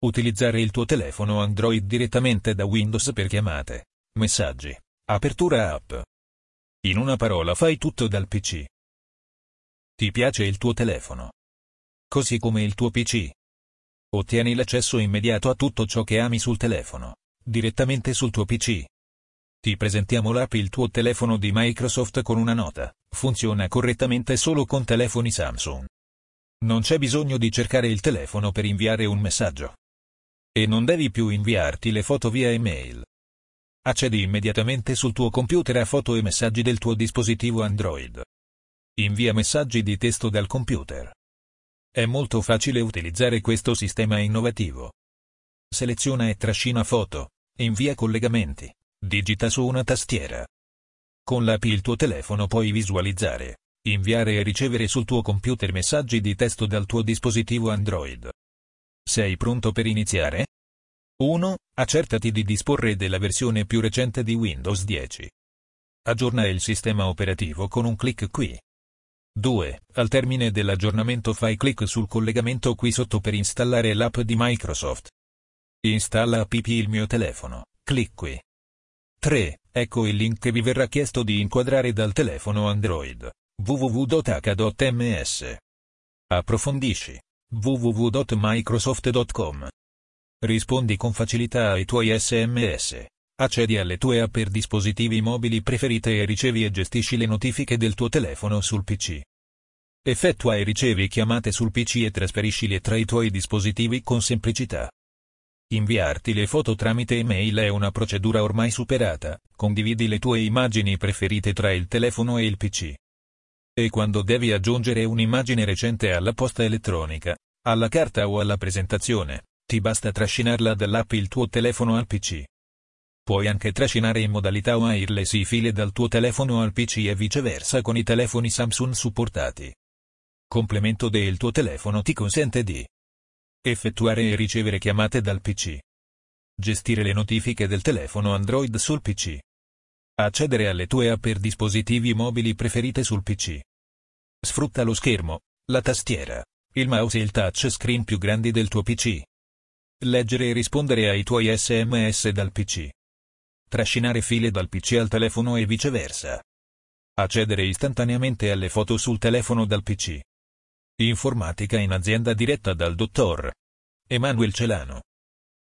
Utilizzare il tuo telefono Android direttamente da Windows per chiamate, messaggi, apertura app. In una parola fai tutto dal PC. Ti piace il tuo telefono? Così come il tuo PC. Ottieni l'accesso immediato a tutto ciò che ami sul telefono, direttamente sul tuo PC. Ti presentiamo l'app Il tuo telefono di Microsoft con una nota. Funziona correttamente solo con telefoni Samsung. Non c'è bisogno di cercare il telefono per inviare un messaggio. E non devi più inviarti le foto via email. Accedi immediatamente sul tuo computer a foto e messaggi del tuo dispositivo Android. Invia messaggi di testo dal computer. È molto facile utilizzare questo sistema innovativo. Seleziona e trascina foto, invia collegamenti, digita su una tastiera. Con l'app il tuo telefono puoi visualizzare, inviare e ricevere sul tuo computer messaggi di testo dal tuo dispositivo Android. Sei pronto per iniziare? 1. Accertati di disporre della versione più recente di Windows 10. Aggiorna il sistema operativo con un clic qui. 2. Al termine dell'aggiornamento fai clic sul collegamento qui sotto per installare l'app di Microsoft. Installa app il mio telefono, clic qui. 3. Ecco il link che vi verrà chiesto di inquadrare dal telefono Android www.h.ms. Approfondisci www.microsoft.com. Rispondi con facilità ai tuoi sms. Accedi alle tue app per dispositivi mobili preferite e ricevi e gestisci le notifiche del tuo telefono sul PC. Effettua e ricevi chiamate sul PC e trasferiscile tra i tuoi dispositivi con semplicità. Inviarti le foto tramite email è una procedura ormai superata, condividi le tue immagini preferite tra il telefono e il PC. E quando devi aggiungere un'immagine recente alla posta elettronica, alla carta o alla presentazione, ti basta trascinarla dall'app il tuo telefono al PC. Puoi anche trascinare in modalità wireless i file dal tuo telefono al PC e viceversa con i telefoni Samsung supportati. Complemento del tuo telefono ti consente di effettuare e ricevere chiamate dal PC. Gestire le notifiche del telefono Android sul PC. Accedere alle tue app per dispositivi mobili preferite sul PC. Sfrutta lo schermo, la tastiera, il mouse e il touchscreen più grandi del tuo PC. Leggere e rispondere ai tuoi sms dal PC trascinare file dal PC al telefono e viceversa. Accedere istantaneamente alle foto sul telefono dal PC. Informatica in azienda diretta dal dottor Emanuel Celano.